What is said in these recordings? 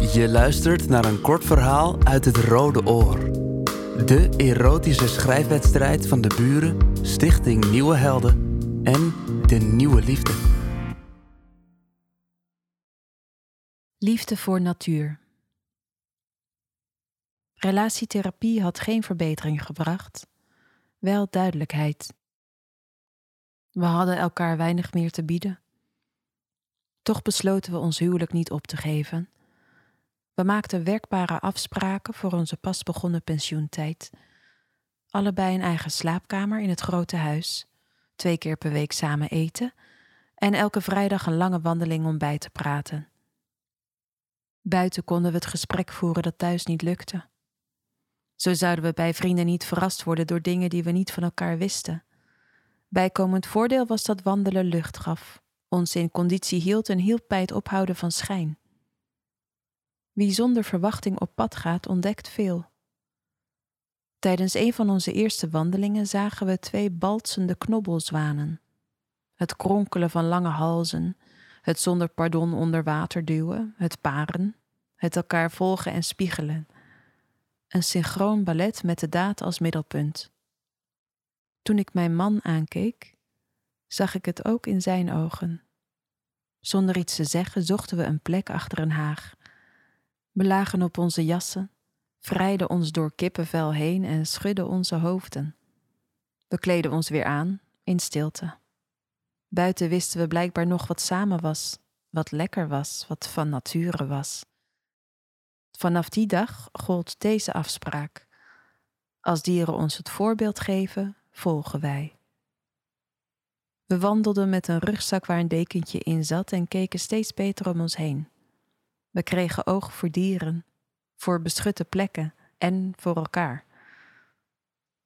Je luistert naar een kort verhaal uit het Rode Oor. De erotische schrijfwedstrijd van de buren, Stichting Nieuwe Helden en de Nieuwe Liefde. Liefde voor natuur. Relatietherapie had geen verbetering gebracht, wel duidelijkheid. We hadden elkaar weinig meer te bieden. Toch besloten we ons huwelijk niet op te geven. We maakten werkbare afspraken voor onze pas begonnen pensioentijd. Allebei een eigen slaapkamer in het grote huis, twee keer per week samen eten en elke vrijdag een lange wandeling om bij te praten. Buiten konden we het gesprek voeren dat thuis niet lukte. Zo zouden we bij vrienden niet verrast worden door dingen die we niet van elkaar wisten. Bijkomend voordeel was dat wandelen lucht gaf, ons in conditie hield en hielp bij het ophouden van schijn. Wie zonder verwachting op pad gaat, ontdekt veel. Tijdens een van onze eerste wandelingen zagen we twee baltsende knobbelzwanen. Het kronkelen van lange halzen, het zonder pardon onder water duwen, het paren, het elkaar volgen en spiegelen. Een synchroon ballet met de daad als middelpunt. Toen ik mijn man aankeek, zag ik het ook in zijn ogen. Zonder iets te zeggen zochten we een plek achter een haag. We lagen op onze jassen, vrijden ons door kippenvel heen en schudden onze hoofden. We kleden ons weer aan, in stilte. Buiten wisten we blijkbaar nog wat samen was, wat lekker was, wat van nature was. Vanaf die dag gold deze afspraak. Als dieren ons het voorbeeld geven, volgen wij. We wandelden met een rugzak waar een dekentje in zat en keken steeds beter om ons heen. We kregen oog voor dieren, voor beschutte plekken en voor elkaar.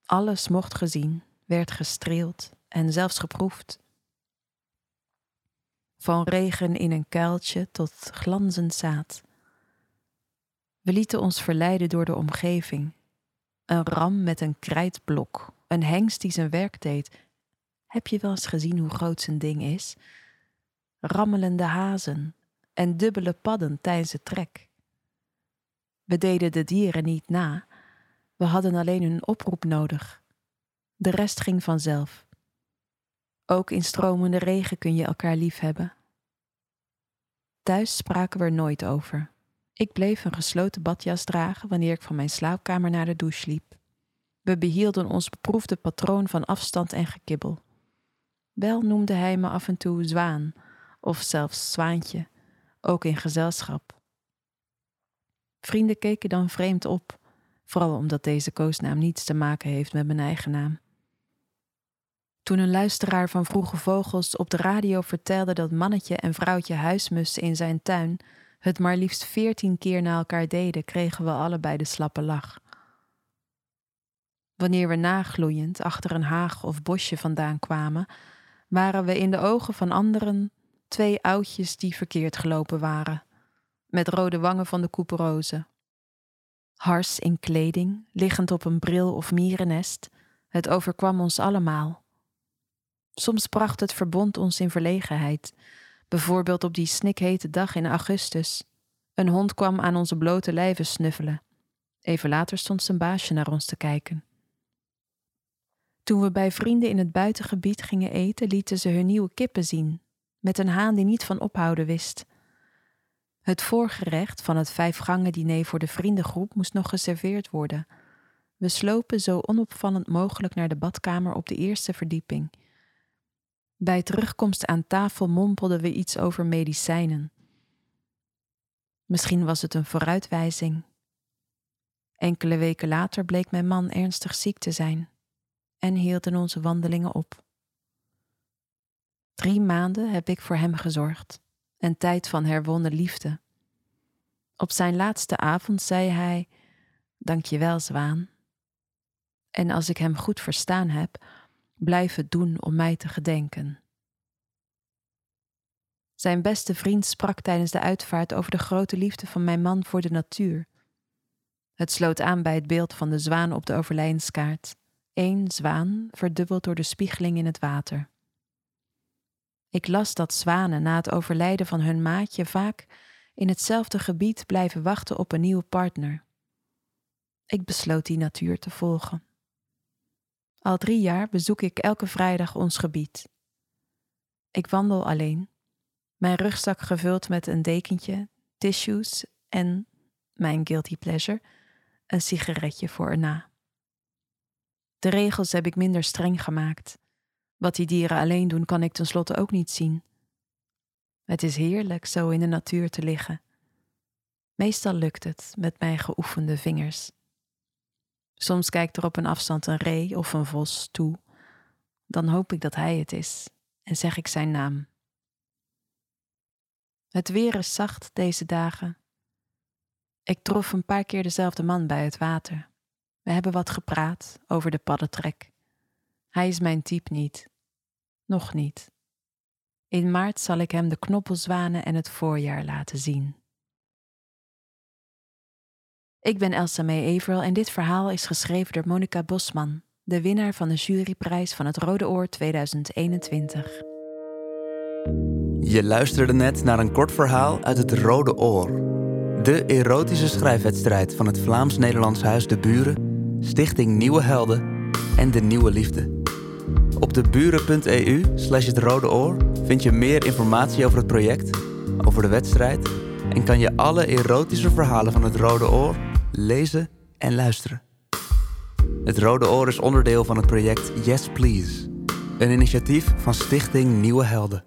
Alles mocht gezien, werd gestreeld en zelfs geproefd. Van regen in een kuiltje tot glanzend zaad. We lieten ons verleiden door de omgeving. Een ram met een krijtblok, een hengst die zijn werk deed. Heb je wel eens gezien hoe groot zijn ding is? Rammelende hazen en dubbele padden tijdens het trek. We deden de dieren niet na, we hadden alleen hun oproep nodig. De rest ging vanzelf. Ook in stromende regen kun je elkaar lief hebben. Thuis spraken we er nooit over. Ik bleef een gesloten badjas dragen wanneer ik van mijn slaapkamer naar de douche liep. We behielden ons beproefde patroon van afstand en gekibbel. Wel noemde hij me af en toe zwaan of zelfs zwaantje, ook in gezelschap. Vrienden keken dan vreemd op, vooral omdat deze koosnaam niets te maken heeft met mijn eigen naam. Toen een luisteraar van Vroege Vogels op de radio vertelde dat mannetje en vrouwtje huismussen in zijn tuin het maar liefst veertien keer na elkaar deden, kregen we allebei de slappe lach. Wanneer we nagloeiend achter een haag of bosje vandaan kwamen, waren we in de ogen van anderen twee oudjes die verkeerd gelopen waren, met rode wangen van de koeperozen. Hars in kleding, liggend op een bril of mierennest, het overkwam ons allemaal. Soms bracht het verbond ons in verlegenheid, bijvoorbeeld op die snikhete dag in augustus. Een hond kwam aan onze blote lijven snuffelen. Even later stond zijn baasje naar ons te kijken. Toen we bij vrienden in het buitengebied gingen eten, lieten ze hun nieuwe kippen zien, met een haan die niet van ophouden wist. Het voorgerecht van het vijfgangen diner voor de vriendengroep moest nog geserveerd worden. We slopen zo onopvallend mogelijk naar de badkamer op de eerste verdieping. Bij terugkomst aan tafel mompelden we iets over medicijnen. Misschien was het een vooruitwijzing. Enkele weken later bleek mijn man ernstig ziek te zijn en hielden onze wandelingen op. Drie maanden heb ik voor hem gezorgd, een tijd van herwonnen liefde. Op zijn laatste avond zei hij: Dank je wel, zwaan. En als ik hem goed verstaan heb, blijf het doen om mij te gedenken. Zijn beste vriend sprak tijdens de uitvaart over de grote liefde van mijn man voor de natuur. Het sloot aan bij het beeld van de zwaan op de overlijdenskaart. Eén zwaan verdubbeld door de spiegeling in het water. Ik las dat zwanen na het overlijden van hun maatje vaak in hetzelfde gebied blijven wachten op een nieuwe partner. Ik besloot die natuur te volgen. Al drie jaar bezoek ik elke vrijdag ons gebied. Ik wandel alleen, mijn rugzak gevuld met een dekentje, tissues en, mijn guilty pleasure, een sigaretje voor erna. De regels heb ik minder streng gemaakt. Wat die dieren alleen doen, kan ik tenslotte ook niet zien. Het is heerlijk zo in de natuur te liggen. Meestal lukt het met mijn geoefende vingers. Soms kijkt er op een afstand een ree of een vos toe. Dan hoop ik dat hij het is en zeg ik zijn naam. Het weer is zacht deze dagen. Ik trof een paar keer dezelfde man bij het water. We hebben wat gepraat over de paddentrek. Hij is mijn type niet. Nog niet. In maart zal ik hem de knoppelzwanen en het voorjaar laten zien. Ik ben Elsa May Averill en dit verhaal is geschreven door Monica Bosman, de winnaar van de juryprijs van het Rode Oor 2021. Je luisterde net naar een kort verhaal uit het Rode Oor. De erotische schrijfwedstrijd van het Vlaams-Nederlands Huis De Buren, Stichting Nieuwe Helden en De Nieuwe Liefde. Op de buren.eu slash het Rode Oor vind je meer informatie over het project, over de wedstrijd en kan je alle erotische verhalen van het Rode Oor lezen en luisteren. Het Rode Oor is onderdeel van het project Yes Please, een initiatief van Stichting Nieuwe Helden.